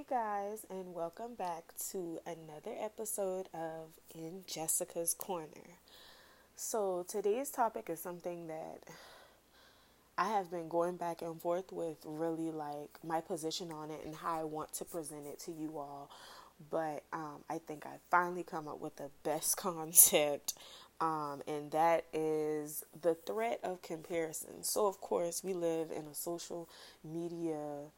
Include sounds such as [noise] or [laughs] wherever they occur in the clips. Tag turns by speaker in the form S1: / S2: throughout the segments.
S1: Hey guys, and welcome back to another episode of In Jessica's Corner. So, today's topic is something that I have been going back and forth with really like my position on it and how I want to present it to you all. But um, I think I finally come up with the best [laughs] concept, um, and that is the threat of comparison. So, of course, we live in a social media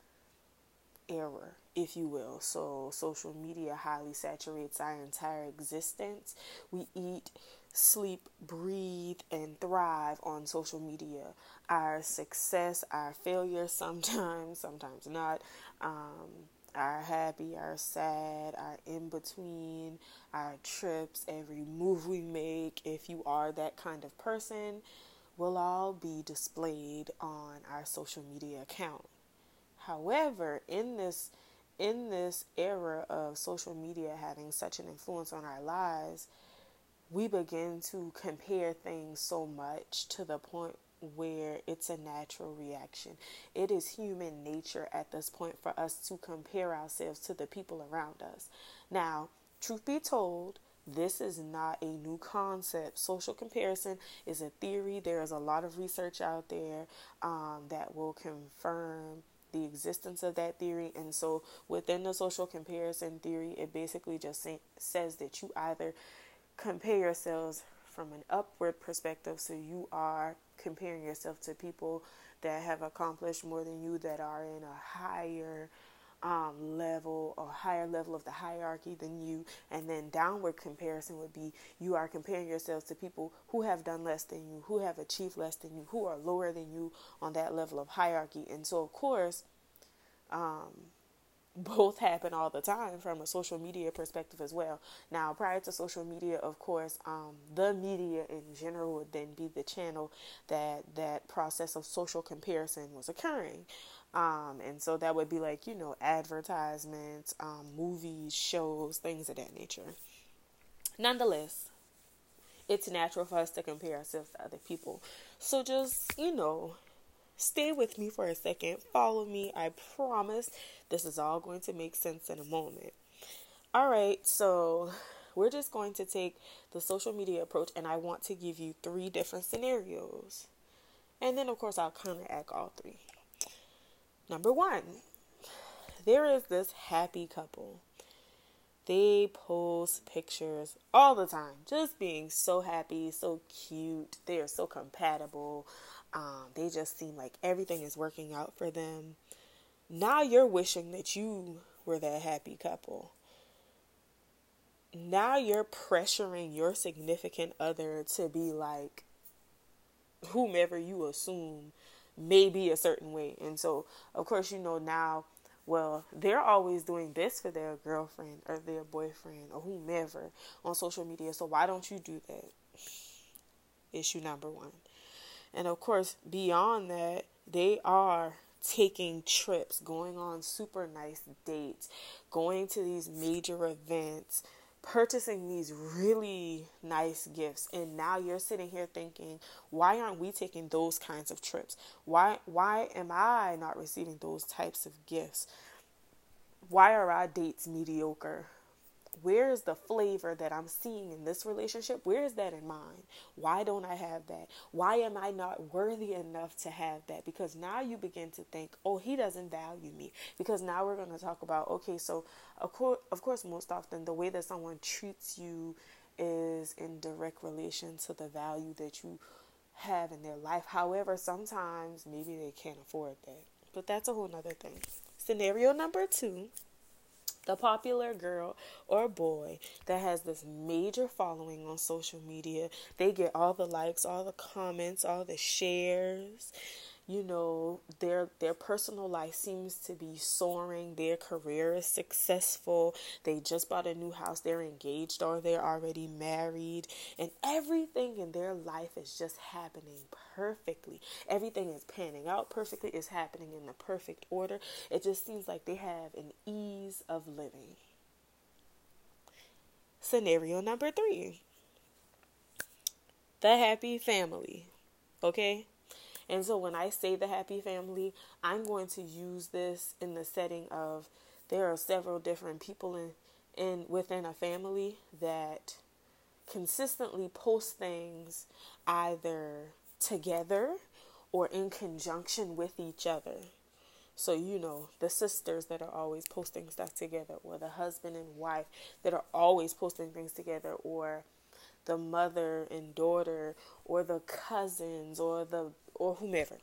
S1: era, if you will. So, social media highly saturates our entire existence. We eat, sleep, breathe, and thrive on social media. Our success, our failure, sometimes, [laughs] sometimes not. Um, our happy, our sad, our in between, our trips, every move we make, if you are that kind of person, will all be displayed on our social media account. However, in this in this era of social media having such an influence on our lives, we begin to compare things so much to the point where it's a natural reaction. It is human nature at this point for us to compare ourselves to the people around us. Now, truth be told, this is not a new concept. Social comparison is a theory. There is a lot of research out there um, that will confirm the existence of that theory. And so within the social comparison theory, it basically just say, says that you either compare yourselves from an upward perspective, so you are comparing yourself to people that have accomplished more than you, that are in a higher um, level or higher level of the hierarchy than you, and then downward comparison would be you are comparing yourselves to people who have done less than you, who have achieved less than you, who are lower than you on that level of hierarchy. And so, of course, um, [laughs] both happen all the time from a social media perspective as well. Now, prior to social media, of course, um, the media in general would then be the channel that that process of social comparison was occurring. Um, and so that would be like, you know, advertisements, um, movies, shows, things of that nature. Nonetheless, it's natural for us to compare ourselves to other people. So just, you know, stay with me for a second. Follow me. I promise this is all going to make sense in a moment. All right, so we're just going to take the social media approach, and I want to give you three different scenarios. And then, of course, I'll kind of act all three. Number one, there is this happy couple. They post pictures all the time, just being so happy, so cute. They are so compatible. Um, they just seem like everything is working out for them. Now you're wishing that you were that happy couple. Now you're pressuring your significant other to be like whomever you assume may be a certain way. And so, of course, you know now, well, they're always doing this for their girlfriend or their boyfriend or whomever on social media. So, why don't you do that? Issue number one. And of course, beyond that, they are taking trips, going on super nice dates, going to these major events, purchasing these really nice gifts and now you're sitting here thinking why aren't we taking those kinds of trips? Why why am i not receiving those types of gifts? Why are our dates mediocre where is the flavor that I'm seeing in this relationship? Where is that in mine? Why don't I have that? Why am I not worthy enough to have that? Because now you begin to think, oh, he doesn't value me. Because now we're going to talk about, okay, so of course, of course, most often the way that someone treats you is in direct relation to the value that you have in their life. However, sometimes maybe they can't afford that. But that's a whole nother thing. Scenario number two the popular girl or boy that has this major following on social media. They get all the likes, all the comments, all the shares you know their their personal life seems to be soaring their career is successful they just bought a new house they're engaged or they're already married and everything in their life is just happening perfectly. Everything is panning out perfectly it's happening in the perfect order. It just seems like they have an ease of living. Scenario number 3 the happy family okay and so when I say the happy family, I'm going to use this in the setting of there are several different people in, in within a family that consistently post things either together or in conjunction with each other. So, you know, the sisters that are always posting stuff together, or the husband and wife that are always posting things together, or the mother and daughter, or the cousins, or the or whomever.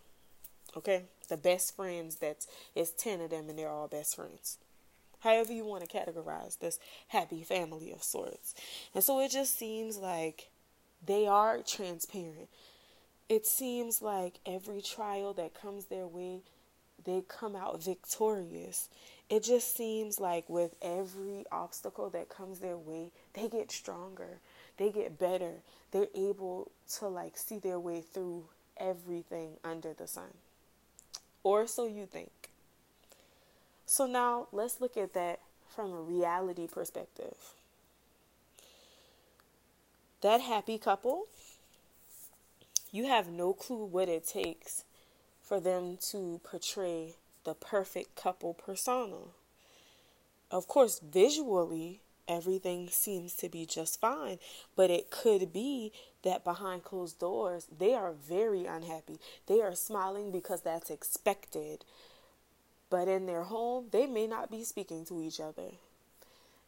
S1: Okay? The best friends that's it's ten of them and they're all best friends. However you want to categorize this happy family of sorts. And so it just seems like they are transparent. It seems like every trial that comes their way they come out victorious. It just seems like with every obstacle that comes their way, they get stronger, they get better, they're able to like see their way through everything under the sun. Or so you think. So now let's look at that from a reality perspective. That happy couple, you have no clue what it takes for them to portray the perfect couple persona. Of course, visually, everything seems to be just fine, but it could be that behind closed doors, they are very unhappy. They are smiling because that's expected. But in their home, they may not be speaking to each other.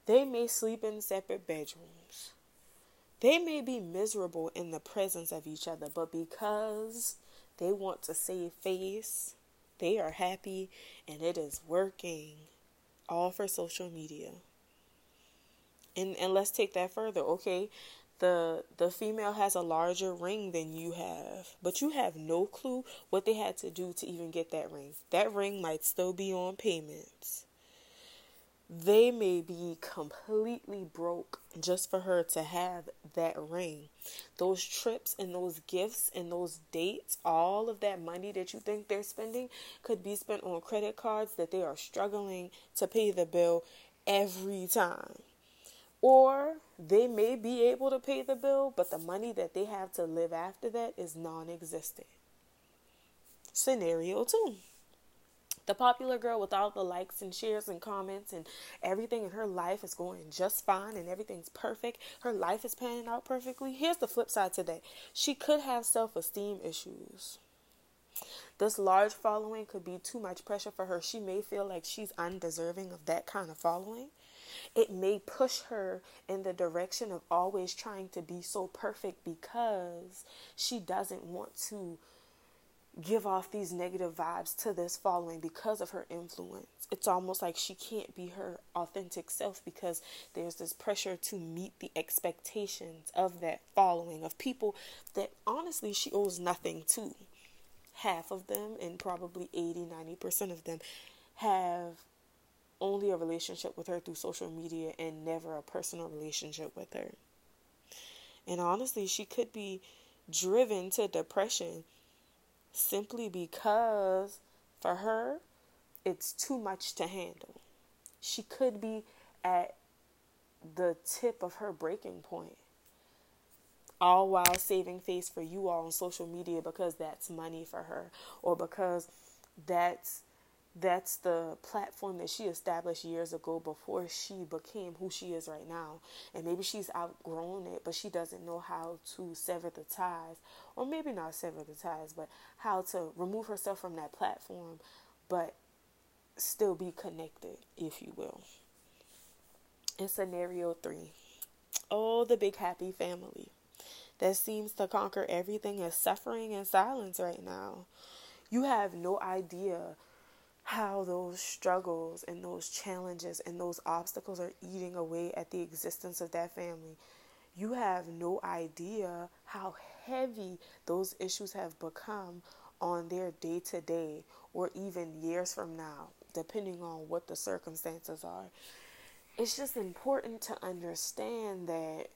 S1: They may sleep in separate bedrooms. They may be miserable in the presence of each other, but because they want to save face. They are happy and it is working. All for social media. And and let's take that further, okay? The the female has a larger ring than you have, but you have no clue what they had to do to even get that ring. That ring might still be on payments they may be completely broke just for her to have that ring. Those trips and those gifts and those dates, all of that money that you think they're spending could be spent on credit cards that they are struggling to pay the bill every time. Or they may be able to pay the bill, but the money that they have to live after that is non existent. Scenario two the popular girl with all the likes and shares and comments and everything in her life is going just fine and everything's perfect. Her life is panning out perfectly. Here's the flip side to that she could have self esteem issues. This large following could be too much pressure for her. She may feel like she's undeserving of that kind of following. It may push her in the direction of always trying to be so perfect because she doesn't want to give off these negative vibes to this following because of her influence. It's almost like she can't be her authentic self because there's this pressure to meet the expectations of that following of people that honestly she owes nothing to. Half of them, and probably 80 90% of them, have only a relationship with her through social media and never a personal relationship with her. And honestly, she could be driven to depression simply because for her, it's too much to handle. She could be at the tip of her breaking point. All while saving face for you all on social media because that's money for her or because that's that's the platform that she established years ago before she became who she is right now. And maybe she's outgrown it, but she doesn't know how to sever the ties, or maybe not sever the ties, but how to remove herself from that platform, but still be connected, if you will. In scenario three, oh, the big happy family that seems to conquer everything is suffering in silence right now. You have no idea how those struggles and those challenges and those obstacles are eating away at the existence of that family. You have no idea how heavy those issues have become on their day to day or even years from now, depending on what the circumstances are. It's just important to understand that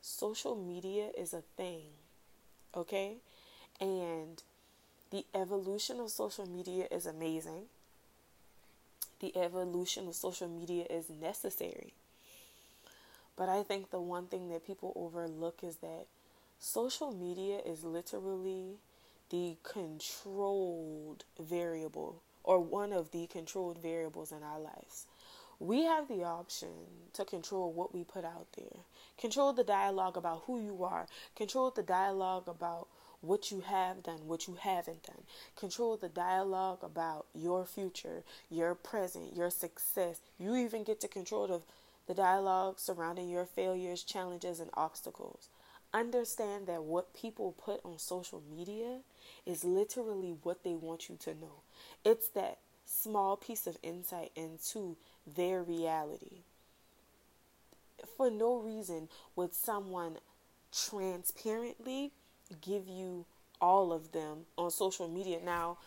S1: social media is a thing, okay? And the evolution of social media is amazing. The evolution of social media is necessary. But I think the one thing that people overlook is that social media is literally the controlled variable or one of the controlled variables in our lives. We have the option to control what we put out there, control the dialogue about who you are, control the dialogue about what you have done, what you haven't done. Control the dialogue about your future, your present, your success. You even get to control the, the dialogue surrounding your failures, challenges, and obstacles. Understand that what people put on social media is literally what they want you to know. It's that small piece of insight into their reality. For no reason would someone transparently give you all of them on social media now.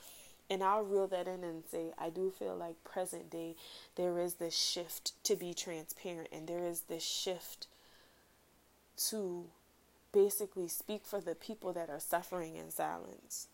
S1: And I'll reel that in and say, I do feel like present day, there is this shift to be transparent, and there is this shift to basically speak for the people that are suffering in silence.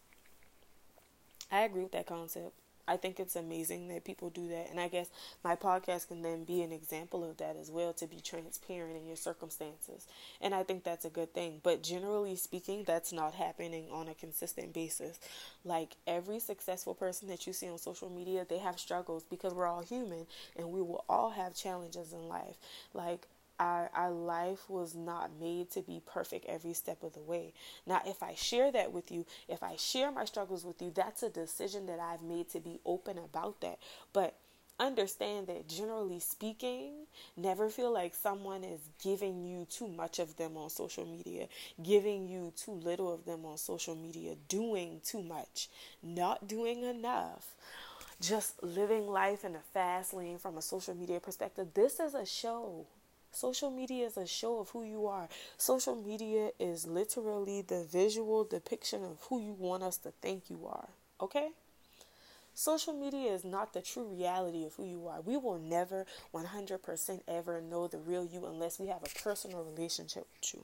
S1: I agree with that concept. I think it's amazing that people do that. And I guess my podcast can then be an example of that as well to be transparent in your circumstances. And I think that's a good thing. But generally speaking, that's not happening on a consistent basis. Like every successful person that you see on social media, they have struggles because we're all human and we will all have challenges in life. Like our, our life was not made to be perfect every step of the way. Now, if I share that with you, if I share my struggles with you, that's a decision that I've made to be open about that. But understand that generally speaking, never feel like someone is giving you too much of them on social media, giving you too little of them on social media, doing too much, not doing enough. Just living life in a fast lane from a social media perspective. This is a show. Social media is a show of who you are. Social media is literally the visual depiction of who you want us to think you are. Okay? Social media is not the true reality of who you are. We will never 100% ever know the real you unless we have a personal relationship with you.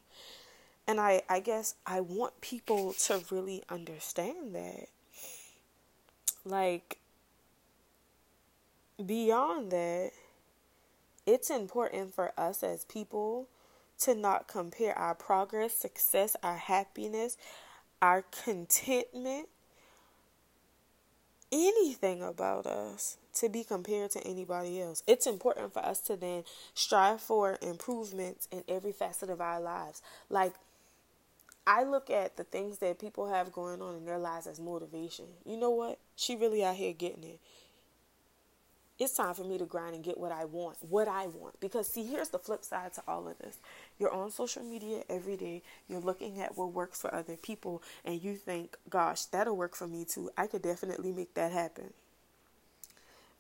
S1: And I, I guess I want people to really understand that. Like, beyond that, it's important for us as people to not compare our progress, success, our happiness, our contentment, anything about us to be compared to anybody else. It's important for us to then strive for improvements in every facet of our lives. Like, I look at the things that people have going on in their lives as motivation. You know what? She really out here getting it it's time for me to grind and get what I want, what I want. Because, see, here's the flip side to all of this. You're on social media every day, you're looking at what works for other people, and you think, gosh, that'll work for me too. I could definitely make that happen.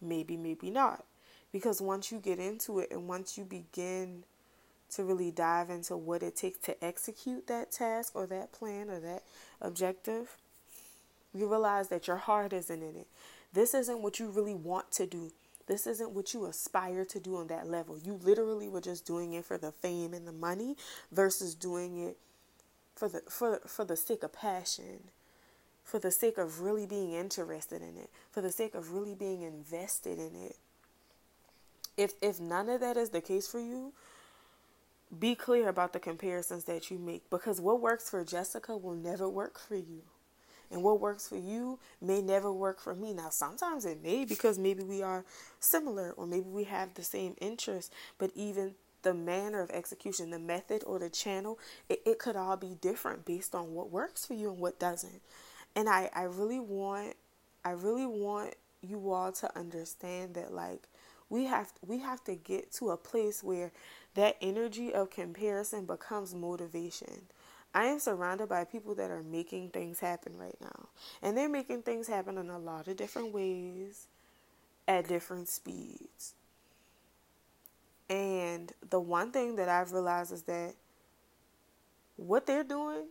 S1: Maybe, maybe not. Because once you get into it and once you begin to really dive into what it takes to execute that task or that plan or that objective, you realize that your heart isn't in it. This isn't what you really want to do. This isn't what you aspire to do on that level. You literally were just doing it for the fame and the money versus doing it for the for for the sake of passion, for the sake of really being interested in it, for the sake of really being invested in it. If if none of that is the case for you, be clear about the comparisons that you make because what works for Jessica will never work for you and what works for you may never work for me. Now, sometimes it may because maybe we are similar or maybe we have the same interests, but even the manner of execution, the method or the channel, it, it could all be different based on what works for you and what doesn't. And I, I really want I really want you all to understand that like we have we have to get to a place where that energy of comparison becomes motivation. I am surrounded by people that are making things happen right now. And they're making things happen in a lot of different ways at different speeds. And the one thing that I've realized is that what they're doing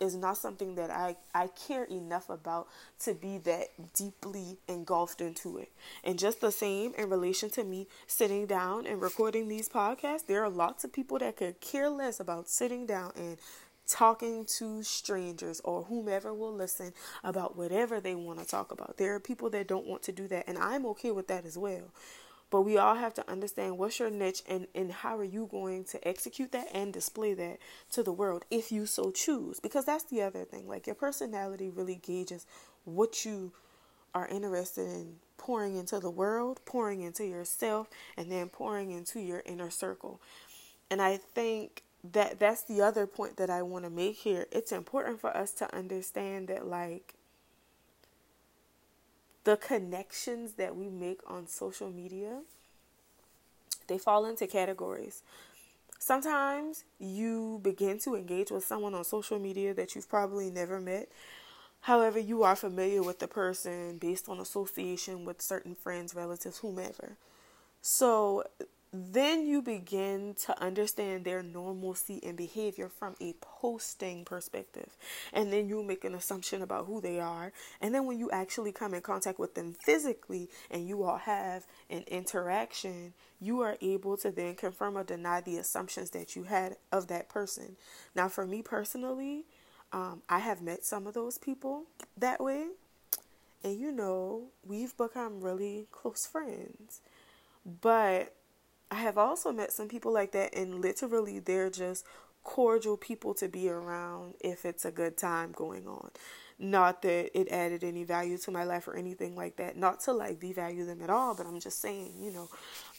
S1: is not something that I, I care enough about to be that deeply engulfed into it. And just the same in relation to me sitting down and recording these podcasts, there are lots of people that could care less about sitting down and talking to strangers or whomever will listen about whatever they want to talk about. There are people that don't want to do that, and I'm okay with that as well. But we all have to understand what's your niche and, and how are you going to execute that and display that to the world if you so choose. Because that's the other thing. Like your personality really gauges what you are interested in pouring into the world, pouring into yourself, and then pouring into your inner circle. And I think that that's the other point that I want to make here. It's important for us to understand that like the connections that we make on social media they fall into categories. Sometimes you begin to engage with someone on social media that you've probably never met. However, you are familiar with the person based on association with certain friends, relatives, whomever. So then you begin to understand their normalcy and behavior from a posting perspective. And then you make an assumption about who they are. And then when you actually come in contact with them physically and you all have an interaction, you are able to then confirm or deny the assumptions that you had of that person. Now, for me personally, um, I have met some of those people that way. And you know, we've become really close friends. But I have also met some people like that, and literally they're just cordial people to be around if it's a good time going on. Not that it added any value to my life or anything like that. Not to like devalue them at all, but I'm just saying, you know,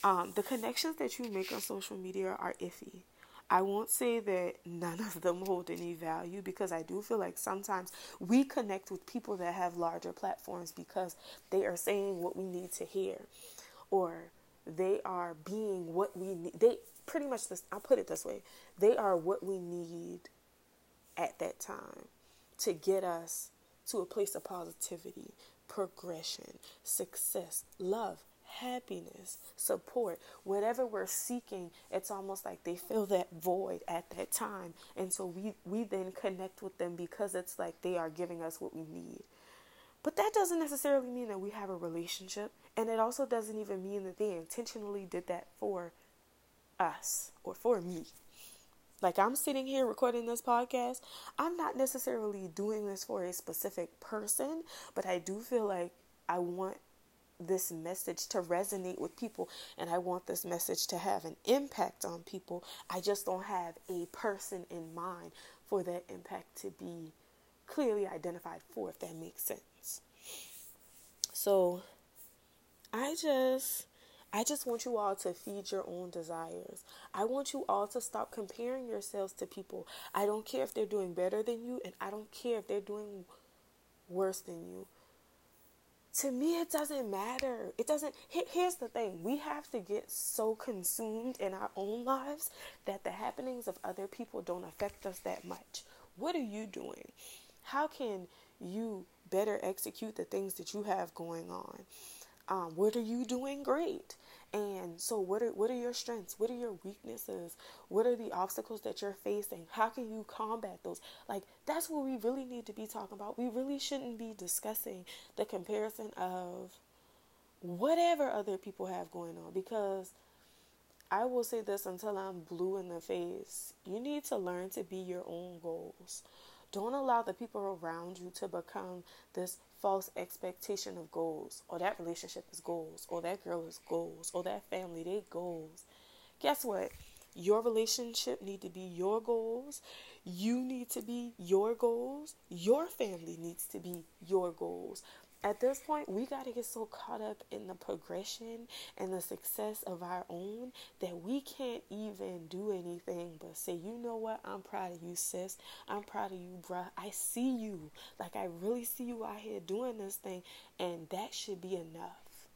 S1: um, the connections that you make on social media are iffy. I won't say that none of them hold any value because I do feel like sometimes we connect with people that have larger platforms because they are saying what we need to hear or they are being what we need. They pretty much this. I'll put it this way: they are what we need at that time to get us to a place of positivity, progression, success, love, happiness, support, whatever we're seeking, it's almost like they fill that void at that time. And so we, we then connect with them because it's like they are giving us what we need. But that doesn't necessarily mean that we have a relationship. And it also doesn't even mean that they intentionally did that for us or for me. Like I'm sitting here recording this podcast, I'm not necessarily doing this for a specific person, but I do feel like I want this message to resonate with people and I want this message to have an impact on people. I just don't have a person in mind for that impact to be clearly identified for, if that makes sense. So I just I just want you all to feed your own desires. I want you all to stop comparing yourselves to people. I don't care if they're doing better than you and I don't care if they're doing worse than you. To me, it doesn't matter. It doesn't. Here's the thing we have to get so consumed in our own lives that the happenings of other people don't affect us that much. What are you doing? How can you better execute the things that you have going on. Um, what are you doing great? And so, what are what are your strengths? What are your weaknesses? What are the obstacles that you're facing? How can you combat those? Like that's what we really need to be talking about. We really shouldn't be discussing the comparison of whatever other people have going on because I will say this until I'm blue in the face. You need to learn to be your own goals. Don't allow the people around you to become this false expectation of goals, or that relationship is goals, or that girl is goals, or that family, they goals. Guess what? Your relationship need to be your goals. You need to be your goals. Your family needs to be your goals at this point, we got to get so caught up in the progression and the success of our own that we can't even do anything but say, you know what? I'm proud of you, sis. I'm proud of you, bruh. I see you. Like, I really see you out here doing this thing, and that should be enough.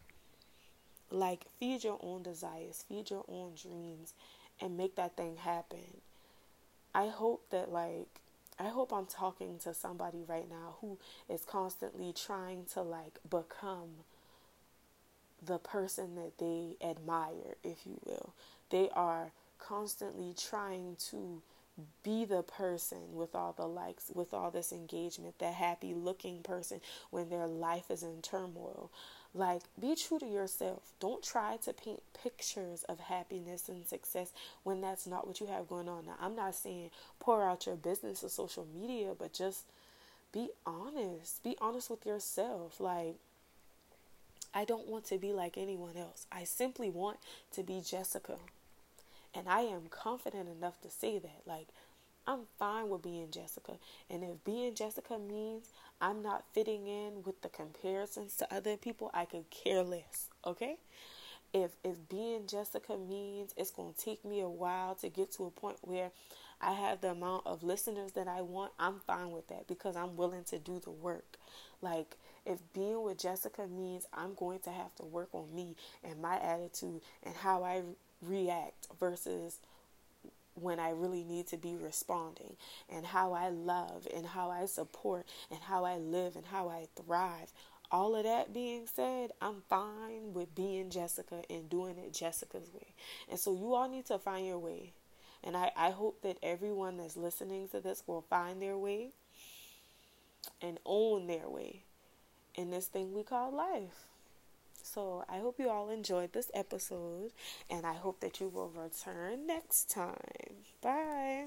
S1: Like, feed your own desires, feed your own dreams, and make that thing happen. I hope that, like, I hope I'm talking to somebody right now who is constantly trying to like become the person that they admire, if you will. They are constantly trying to be the person with all the likes, with all this engagement, the happy looking person when their life is in turmoil. Like, be true to yourself. Don't try to paint pictures of happiness and success when that's not what you have going on. Now, I'm not saying pour out your business to social media, but just be honest. Be honest with yourself. Like, I don't want to be like anyone else. I simply want to be Jessica. And I am confident enough to say that. Like, I'm fine with being Jessica. And if being Jessica means I'm not fitting in with the comparisons to other people, I could care less. Okay? If if being Jessica means it's going to take me a while to get to a point where I have the amount of listeners that I want, I'm fine with that because I'm willing to do the work. Like if being with Jessica means I'm going to have to work on me and my attitude and how I react versus when I really need to be responding, and how I love, and how I support, and how I live, and how I thrive. All of that being said, I'm fine with being Jessica and doing it Jessica's way. And so you all need to find your way. And I, I hope that everyone that's listening to this will find their way and own their way in this thing we call life. So I hope you all enjoyed this episode and I hope that you will return next time. Bye.